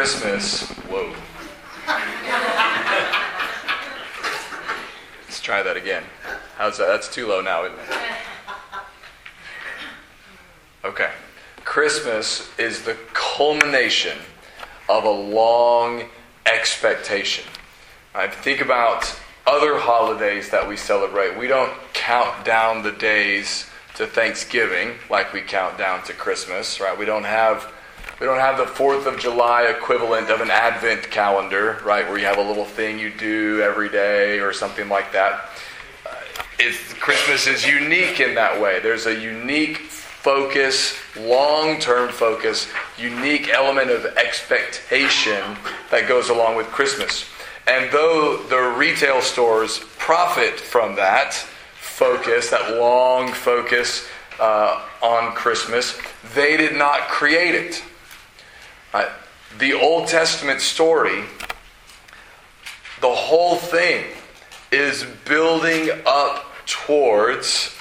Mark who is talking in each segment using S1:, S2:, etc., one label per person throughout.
S1: Christmas, whoa. Let's try that again. How's that? That's too low now, isn't it? Okay. Christmas is the culmination of a long expectation. Right? Think about other holidays that we celebrate. We don't count down the days to Thanksgiving like we count down to Christmas, right? We don't have we don't have the 4th of July equivalent of an advent calendar, right, where you have a little thing you do every day or something like that. Uh, it's, Christmas is unique in that way. There's a unique focus, long term focus, unique element of expectation that goes along with Christmas. And though the retail stores profit from that focus, that long focus uh, on Christmas, they did not create it. The Old Testament story, the whole thing is building up towards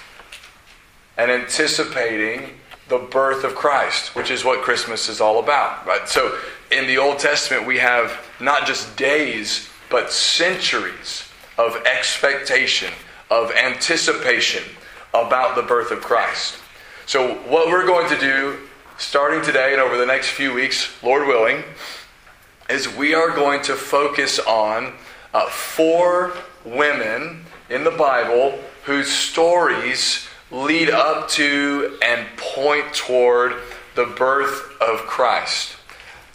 S1: and anticipating the birth of Christ, which is what Christmas is all about. Right? So in the Old Testament, we have not just days, but centuries of expectation, of anticipation about the birth of Christ. So, what we're going to do starting today and over the next few weeks, Lord willing, is we are going to focus on uh, four women in the Bible whose stories lead up to and point toward the birth of Christ.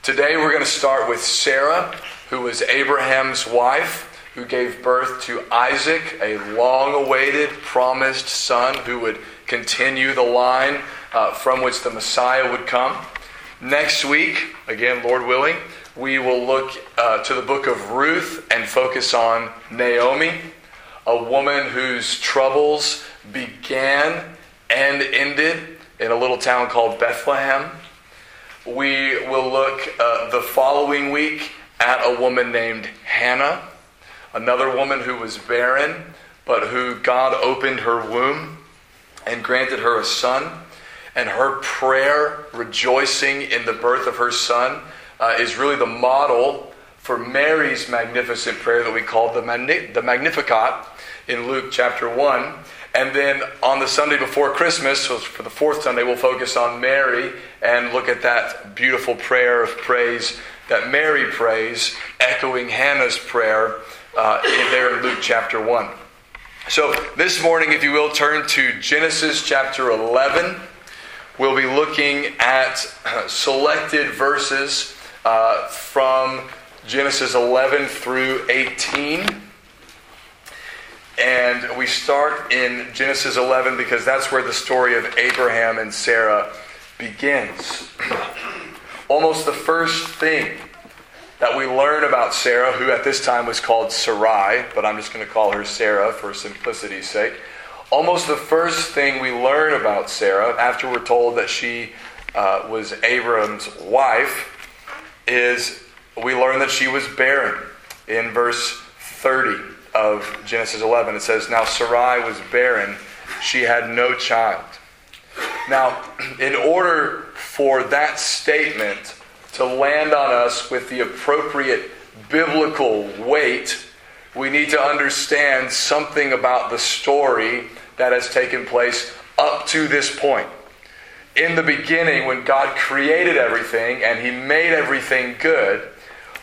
S1: Today we're going to start with Sarah, who was Abraham's wife, who gave birth to Isaac, a long awaited, promised son who would continue the line uh, from which the Messiah would come. Next week, again, Lord willing, we will look uh, to the book of Ruth and focus on Naomi, a woman whose troubles began and ended in a little town called Bethlehem. We will look uh, the following week at a woman named Hannah, another woman who was barren, but who God opened her womb and granted her a son and her prayer, rejoicing in the birth of her son, uh, is really the model for Mary's magnificent prayer that we call the, Magni- the Magnificat in Luke chapter 1. And then on the Sunday before Christmas, so for the fourth Sunday, we'll focus on Mary and look at that beautiful prayer of praise that Mary prays, echoing Hannah's prayer uh, in there in Luke chapter 1. So this morning, if you will, turn to Genesis chapter 11. We'll be looking at selected verses uh, from Genesis 11 through 18. And we start in Genesis 11 because that's where the story of Abraham and Sarah begins. Almost the first thing that we learn about Sarah, who at this time was called Sarai, but I'm just going to call her Sarah for simplicity's sake almost the first thing we learn about Sarah after we're told that she uh, was Abram's wife is we learn that she was barren. In verse 30 of Genesis 11, it says, Now Sarai was barren, she had no child. Now, in order for that statement to land on us with the appropriate biblical weight, we need to understand something about the story that has taken place up to this point. In the beginning, when God created everything and He made everything good,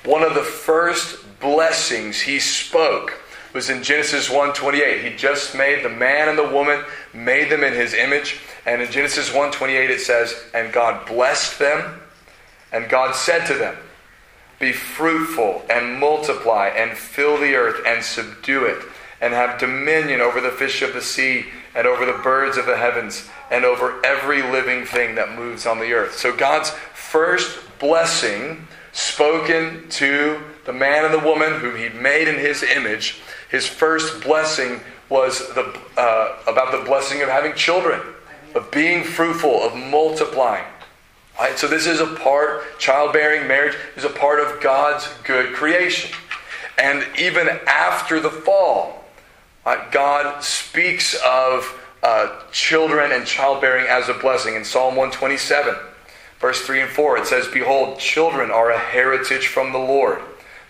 S1: one of the first blessings He spoke was in Genesis 1:28. He just made the man and the woman, made them in His image, and in Genesis 1:28 it says, "And God blessed them, and God said to them." Be fruitful and multiply and fill the earth and subdue it and have dominion over the fish of the sea and over the birds of the heavens and over every living thing that moves on the earth. So God's first blessing spoken to the man and the woman whom he made in his image, his first blessing was the, uh, about the blessing of having children, of being fruitful, of multiplying. Right? So this is a part, childbearing, marriage is a part of God's good creation. And even after the fall, uh, God speaks of uh, children and childbearing as a blessing. In Psalm 127, Verse 3 and 4, it says, Behold, children are a heritage from the Lord,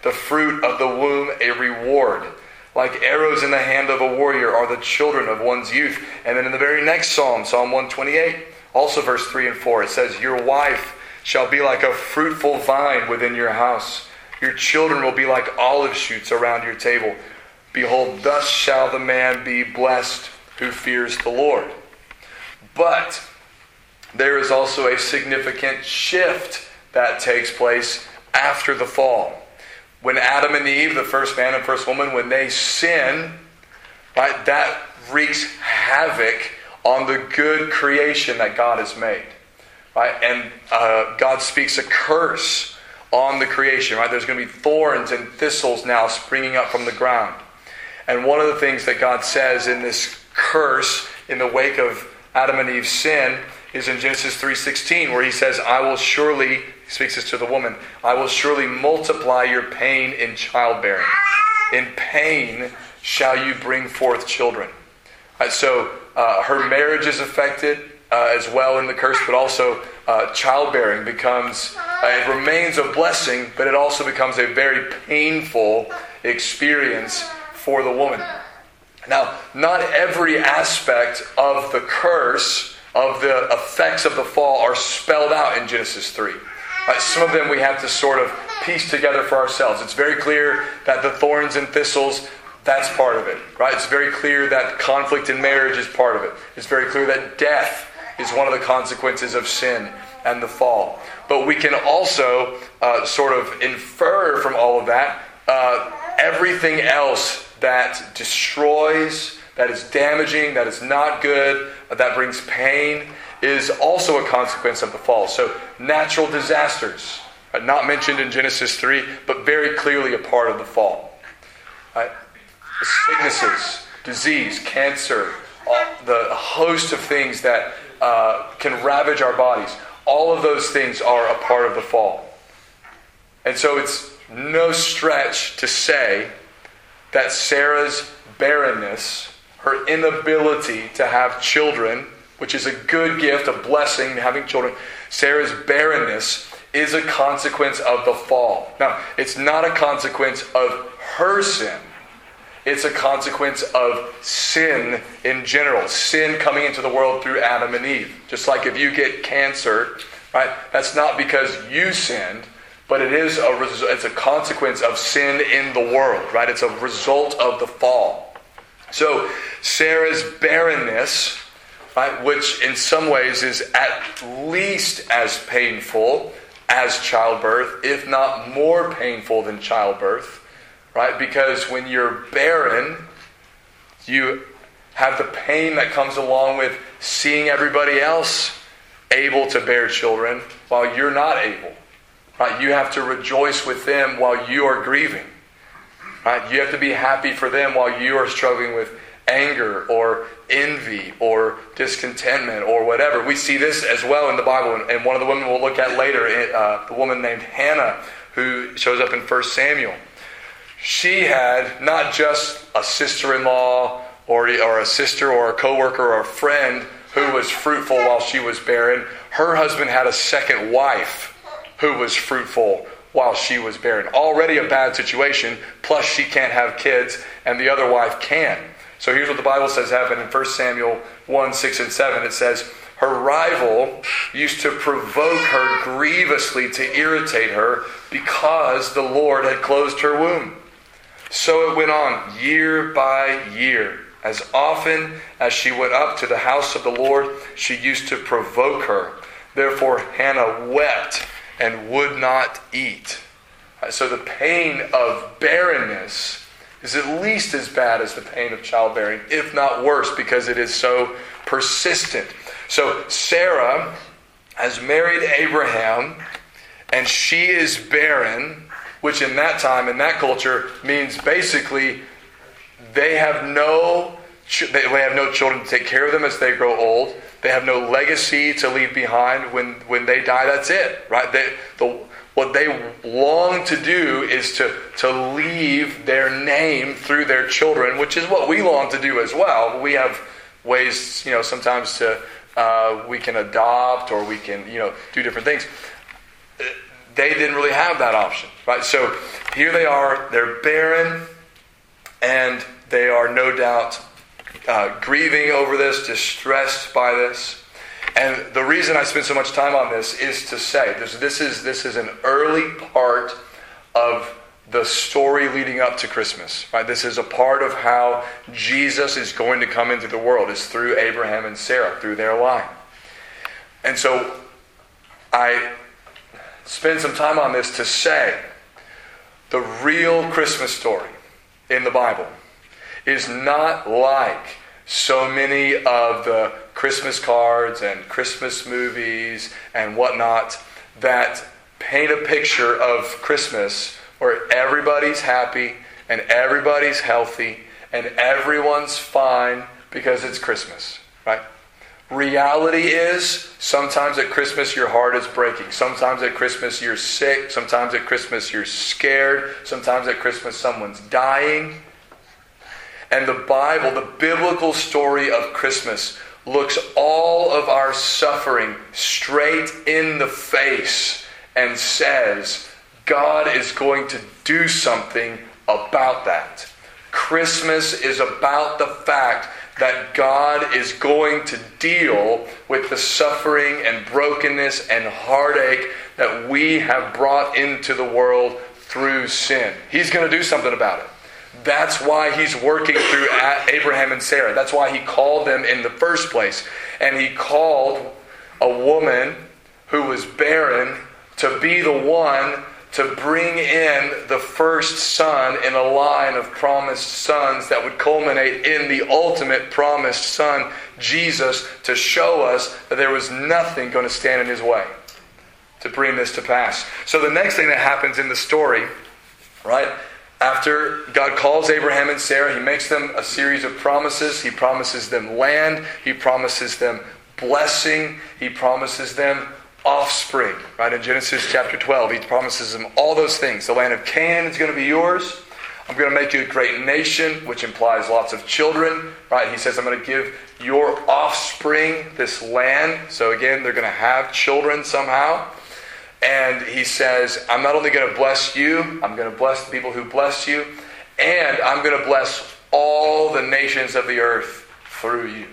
S1: the fruit of the womb a reward. Like arrows in the hand of a warrior are the children of one's youth. And then in the very next psalm, Psalm 128, also verse 3 and 4, it says, Your wife shall be like a fruitful vine within your house. Your children will be like olive shoots around your table. Behold, thus shall the man be blessed who fears the Lord. But there is also a significant shift that takes place after the fall. When Adam and Eve, the first man and first woman, when they sin, right, that wreaks havoc on the good creation that God has made. Right? And uh, God speaks a curse on the creation. Right? There's going to be thorns and thistles now springing up from the ground. And one of the things that God says in this curse in the wake of Adam and Eve's sin is in Genesis 3:16 where he says, "I will surely," he speaks this to the woman, "I will surely multiply your pain in childbearing. In pain shall you bring forth children." Right, so uh, her marriage is affected uh, as well in the curse, but also uh, childbearing becomes, uh, it remains a blessing, but it also becomes a very painful experience for the woman. Now, not every aspect of the curse, of the effects of the fall, are spelled out in Genesis 3. Uh, some of them we have to sort of piece together for ourselves. It's very clear that the thorns and thistles, that's part of it, right? It's very clear that conflict in marriage is part of it. It's very clear that death is one of the consequences of sin and the fall. But we can also uh, sort of infer from all of that uh, everything else that destroys, that is damaging, that is not good, that brings pain, is also a consequence of the fall. So, natural disasters, not mentioned in Genesis 3, but very clearly a part of the fall. Right? Sicknesses, disease, cancer, the host of things that uh, can ravage our bodies, all of those things are a part of the fall. And so it's no stretch to say that Sarah's barrenness, her inability to have children, which is a good gift, a blessing, having children, Sarah's barrenness is a consequence of the fall. Now, it's not a consequence of her sin. It's a consequence of sin in general, sin coming into the world through Adam and Eve. Just like if you get cancer, right? That's not because you sinned, but it is a it's a consequence of sin in the world, right? It's a result of the fall. So Sarah's barrenness, right, which in some ways is at least as painful as childbirth, if not more painful than childbirth, right? Because when you're barren, you have the pain that comes along with seeing everybody else able to bear children while you're not able. Right? You have to rejoice with them while you are grieving. Right? You have to be happy for them while you are struggling with anger or envy or discontentment or whatever. We see this as well in the Bible. And one of the women we'll look at later, uh, the woman named Hannah, who shows up in 1 Samuel. She had not just a sister in law or, or a sister or a coworker or a friend who was fruitful while she was barren. Her husband had a second wife who was fruitful while she was barren. Already a bad situation, plus she can't have kids, and the other wife can. So here's what the Bible says happened in 1 Samuel 1 6 and 7. It says, Her rival used to provoke her grievously to irritate her because the Lord had closed her womb. So it went on year by year. As often as she went up to the house of the Lord, she used to provoke her. Therefore, Hannah wept and would not eat. So the pain of barrenness is at least as bad as the pain of childbearing, if not worse, because it is so persistent. So Sarah has married Abraham, and she is barren, which in that time, in that culture, means basically they have no they have no children to take care of them as they grow old. They have no legacy to leave behind when, when they die. That's it, right? They, the, what they long to do is to, to leave their name through their children, which is what we long to do as well. We have ways, you know, sometimes to uh, we can adopt or we can, you know, do different things. They didn't really have that option, right? So here they are, they're barren, and they are no doubt uh, grieving over this, distressed by this. And the reason I spend so much time on this is to say this, this, is, this is an early part of the story leading up to Christmas. Right? This is a part of how Jesus is going to come into the world, is through Abraham and Sarah, through their line. And so I spend some time on this to say the real Christmas story in the Bible is not like so many of the Christmas cards and Christmas movies and whatnot that paint a picture of Christmas where everybody's happy and everybody's healthy and everyone's fine because it's Christmas, right? Reality is sometimes at Christmas your heart is breaking. Sometimes at Christmas you're sick. Sometimes at Christmas you're scared. Sometimes at Christmas someone's dying. And the Bible, the biblical story of Christmas, looks all of our suffering straight in the face and says, God is going to do something about that. Christmas is about the fact that God is going to deal with the suffering and brokenness and heartache that we have brought into the world through sin. He's going to do something about it. That's why he's working through Abraham and Sarah. That's why he called them in the first place. And he called a woman who was barren to be the one to bring in the first son in a line of promised sons that would culminate in the ultimate promised son, Jesus, to show us that there was nothing going to stand in his way to bring this to pass. So the next thing that happens in the story, right, after God calls Abraham and Sarah, he makes them a series of promises. He promises them land, he promises them blessing, he promises them offspring. Right in Genesis chapter 12, he promises them all those things. The land of Canaan is going to be yours. I'm going to make you a great nation, which implies lots of children. Right? He says, I'm going to give your offspring this land. So again, they're going to have children somehow. And he says, I'm not only going to bless you, I'm going to bless the people who bless you, and I'm going to bless all the nations of the earth through you.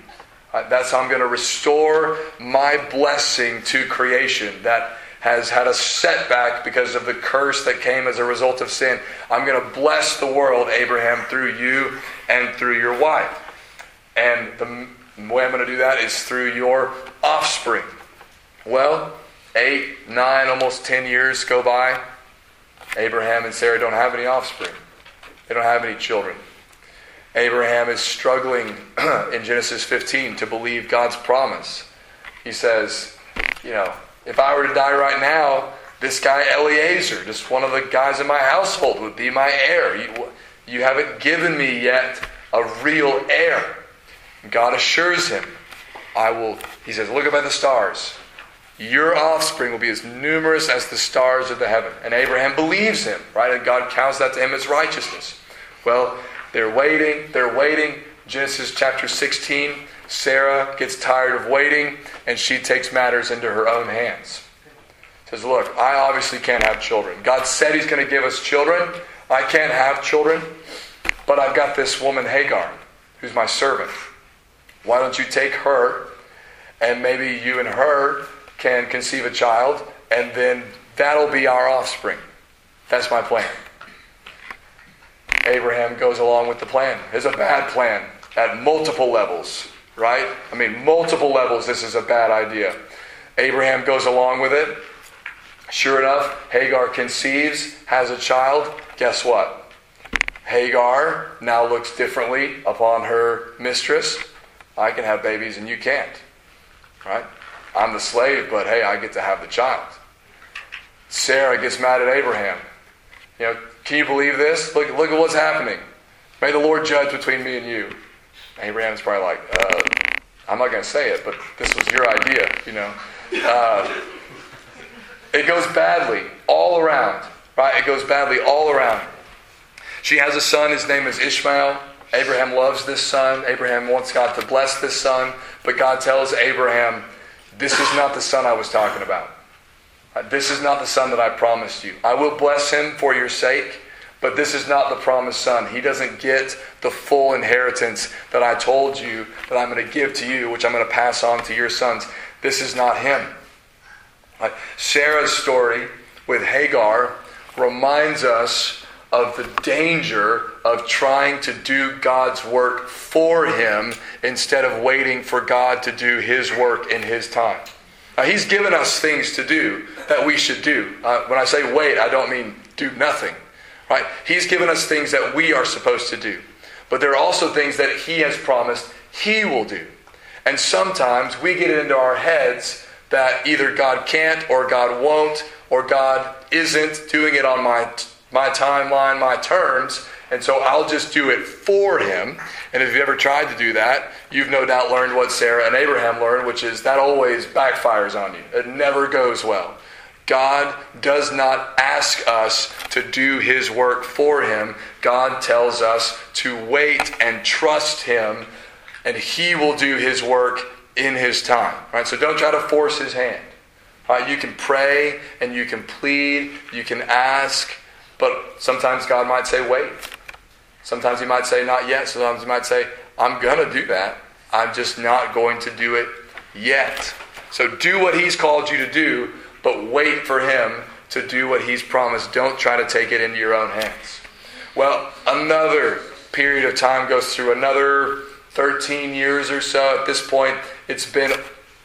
S1: Uh, that's how I'm going to restore my blessing to creation that has had a setback because of the curse that came as a result of sin. I'm going to bless the world, Abraham, through you and through your wife. And the way I'm going to do that is through your offspring. Well, eight, nine, almost ten years go by. Abraham and Sarah don't have any offspring, they don't have any children. Abraham is struggling in Genesis 15 to believe God's promise. He says, You know, if I were to die right now, this guy Eliezer, just one of the guys in my household, would be my heir. You, you haven't given me yet a real heir. God assures him, I will, he says, Look up at the stars. Your offspring will be as numerous as the stars of the heaven. And Abraham believes him, right? And God counts that to him as righteousness. Well, they're waiting, they're waiting. Genesis chapter 16, Sarah gets tired of waiting and she takes matters into her own hands. Says, Look, I obviously can't have children. God said He's going to give us children. I can't have children, but I've got this woman, Hagar, who's my servant. Why don't you take her and maybe you and her can conceive a child, and then that'll be our offspring. That's my plan. Abraham goes along with the plan. It's a bad plan at multiple levels, right? I mean, multiple levels, this is a bad idea. Abraham goes along with it. Sure enough, Hagar conceives, has a child. Guess what? Hagar now looks differently upon her mistress. I can have babies and you can't. Right? I'm the slave, but hey, I get to have the child. Sarah gets mad at Abraham. You know, can you believe this? Look, look at what's happening. May the Lord judge between me and you. And Abraham's probably like, uh, I'm not going to say it, but this was your idea, you know. Uh, it goes badly all around, right? It goes badly all around. She has a son, his name is Ishmael. Abraham loves this son. Abraham wants God to bless this son. But God tells Abraham, This is not the son I was talking about. Uh, this is not the son that I promised you. I will bless him for your sake, but this is not the promised son. He doesn't get the full inheritance that I told you that I'm going to give to you, which I'm going to pass on to your sons. This is not him. Sarah's story with Hagar reminds us of the danger of trying to do God's work for him instead of waiting for God to do his work in his time. Now, he's given us things to do that we should do. Uh, when I say wait, I don't mean do nothing. Right? He's given us things that we are supposed to do. But there are also things that he has promised he will do. And sometimes we get it into our heads that either God can't or God won't or God isn't doing it on my my timeline, my terms, and so I'll just do it for him. And if you've ever tried to do that, you've no doubt learned what Sarah and Abraham learned, which is that always backfires on you. It never goes well. God does not ask us to do his work for him. God tells us to wait and trust him, and he will do his work in his time. Right? So don't try to force his hand. Right? You can pray and you can plead, you can ask, but sometimes God might say, wait. Sometimes He might say, not yet. Sometimes He might say, I'm going to do that. I'm just not going to do it yet. So do what He's called you to do, but wait for Him to do what He's promised. Don't try to take it into your own hands. Well, another period of time goes through another 13 years or so. At this point, it's been,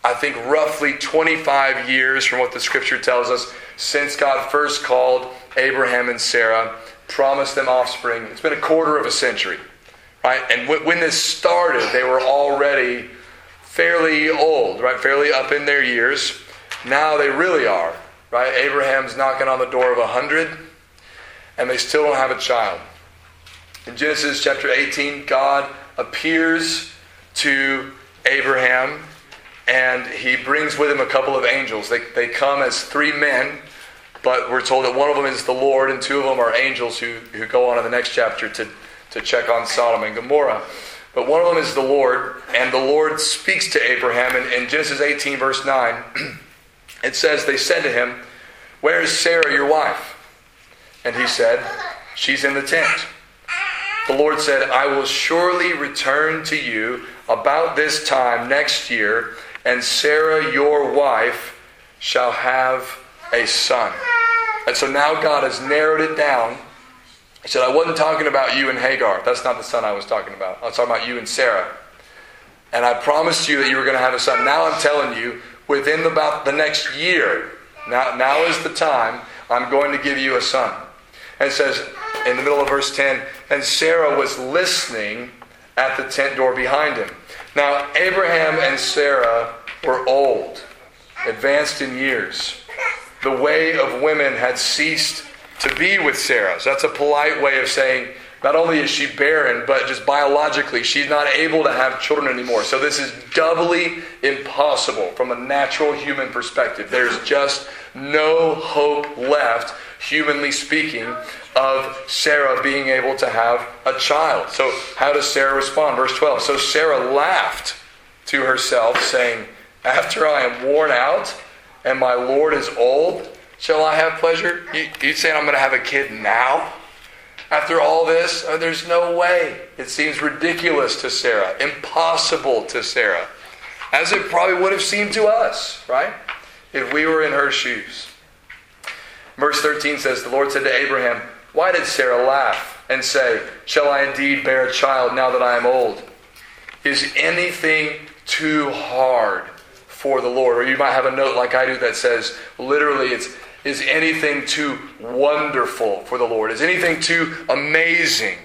S1: I think, roughly 25 years from what the scripture tells us since God first called Abraham and Sarah, promised them offspring. It's been a quarter of a century, right? And when this started, they were already fairly old, right? Fairly up in their years. Now they really are, right? Abraham's knocking on the door of 100, and they still don't have a child. In Genesis chapter 18, God appears to Abraham and he brings with him a couple of angels. They, they come as three men but we're told that one of them is the Lord, and two of them are angels who, who go on in the next chapter to, to check on Sodom and Gomorrah. But one of them is the Lord, and the Lord speaks to Abraham. And in Genesis 18, verse 9, it says, They said to him, Where is Sarah, your wife? And he said, She's in the tent. The Lord said, I will surely return to you about this time next year, and Sarah, your wife, shall have a son. And so now God has narrowed it down. He said, I wasn't talking about you and Hagar. That's not the son I was talking about. I was talking about you and Sarah. And I promised you that you were going to have a son. Now I'm telling you, within about the next year, now, now is the time, I'm going to give you a son. And it says in the middle of verse 10, and Sarah was listening at the tent door behind him. Now, Abraham and Sarah were old, advanced in years the way of women had ceased to be with Sarah. So that's a polite way of saying not only is she barren, but just biologically, she's not able to have children anymore. So this is doubly impossible from a natural human perspective. There's just no hope left, humanly speaking, of Sarah being able to have a child. So how does Sarah respond? Verse 12. So Sarah laughed to herself, saying, After I am worn out, and my Lord is old, shall I have pleasure? You, you saying I'm going to have a kid now? After all this, oh, there's no way. It seems ridiculous to Sarah, impossible to Sarah, as it probably would have seemed to us, right? If we were in her shoes. Verse 13 says, The Lord said to Abraham, Why did Sarah laugh and say, Shall I indeed bear a child now that I am old? Is anything too hard for the Lord. Or you might have a note like I do that says, literally, it's is anything too wonderful for the Lord? Is anything too amazing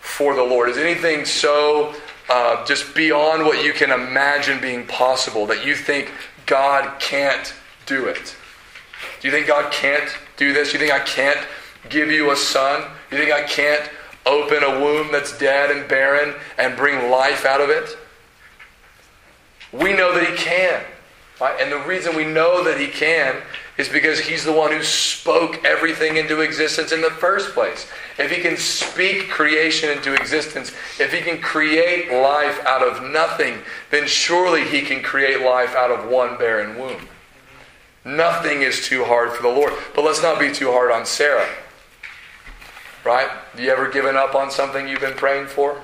S1: for the Lord? Is anything so uh, just beyond what you can imagine being possible that you think God can't do it? Do you think God can't do this? Do you think I can't give you a son? Do you think I can't open a womb that's dead and barren and bring life out of it? We know that He can. Right? And the reason we know that He can is because he's the one who spoke everything into existence in the first place. If he can speak creation into existence, if he can create life out of nothing, then surely he can create life out of one barren womb. Nothing is too hard for the Lord. But let's not be too hard on Sarah. Right? You ever given up on something you've been praying for?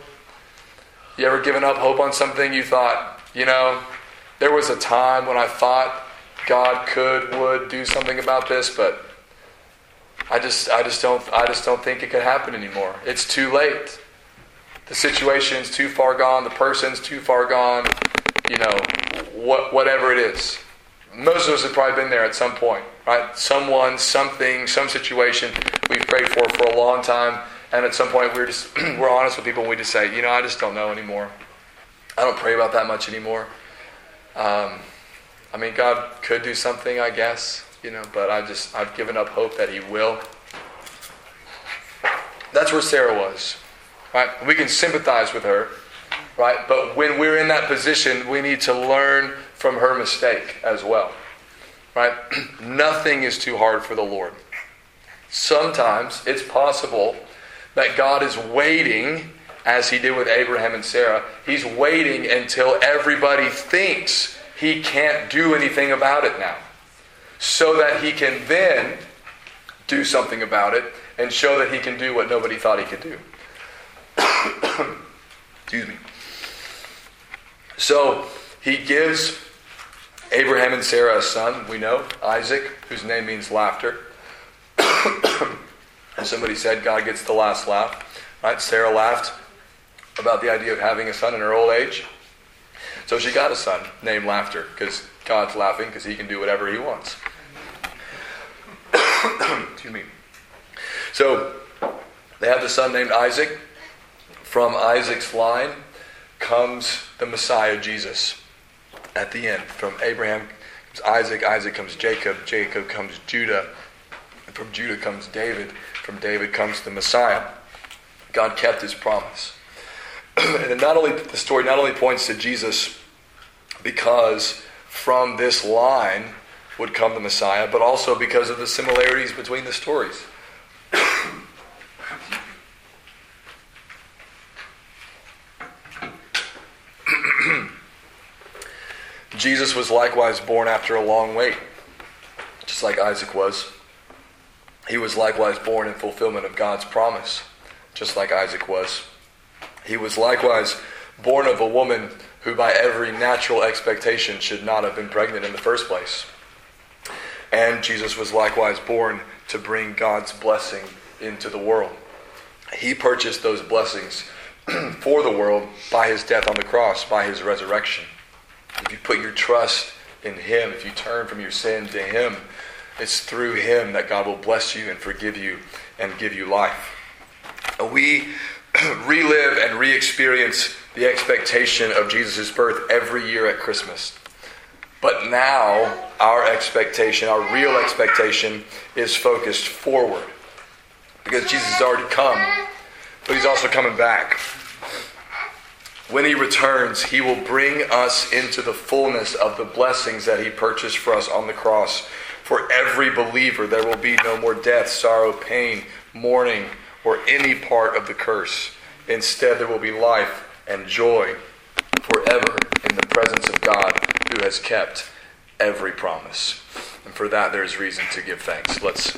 S1: You ever given up hope on something you thought, you know, there was a time when I thought God could, would do something about this, but I just, I just don't, I just don't think it could happen anymore. It's too late. The situation's too far gone. The person's too far gone. You know, what, whatever it is. Most of us have probably been there at some point, right? Someone, something, some situation we've prayed for for a long time, and at some point we're just we're honest with people and we just say, you know, I just don't know anymore. I don't pray about that much anymore. Um, I mean, God could do something, I guess, you know, but I just I've given up hope that He will. That's where Sarah was, right? We can sympathize with her, right? But when we're in that position, we need to learn from her mistake as well, right? Nothing is too hard for the Lord. Sometimes it's possible that God is waiting, as He did with Abraham and Sarah. He's waiting until everybody thinks he can't do anything about it now. So that he can then do something about it and show that he can do what nobody thought he could do. Excuse me. So he gives Abraham and Sarah a son, we know, Isaac, whose name means laughter. somebody said God gets the last laugh. Right? Sarah laughed about the idea of having a son in her old age. So she got a son named Laughter because God's laughing because he can do whatever he wants. Excuse me. So they have the son named Isaac. From Isaac's line comes the Messiah, Jesus. At the end, from Abraham comes Isaac, Isaac comes Jacob, Jacob comes Judah, and from Judah comes David, from David comes the Messiah. God kept his promise. and not only the story not only points to Jesus because from this line would come the Messiah, but also because of the similarities between the stories. Jesus was likewise born after a long wait, just like Isaac was. He was likewise born in fulfillment of God's promise, just like Isaac was. He was likewise born of a woman who, by every natural expectation, should not have been pregnant in the first place. And Jesus was likewise born to bring God's blessing into the world. He purchased those blessings for the world by his death on the cross, by his resurrection. If you put your trust in him, if you turn from your sin to him, it's through him that God will bless you and forgive you and give you life. We relive and re experience the expectation of Jesus' birth every year at Christmas. But now, our expectation, our real expectation, is focused forward. Because Jesus has already come, but he's also coming back. When he returns, he will bring us into the fullness of the blessings that he purchased for us on the cross. For every believer, there will be no more death, sorrow, pain, mourning, or any part of the curse. Instead, there will be life and joy forever in the presence of God who has kept every promise. And for that, there is reason to give thanks. Let's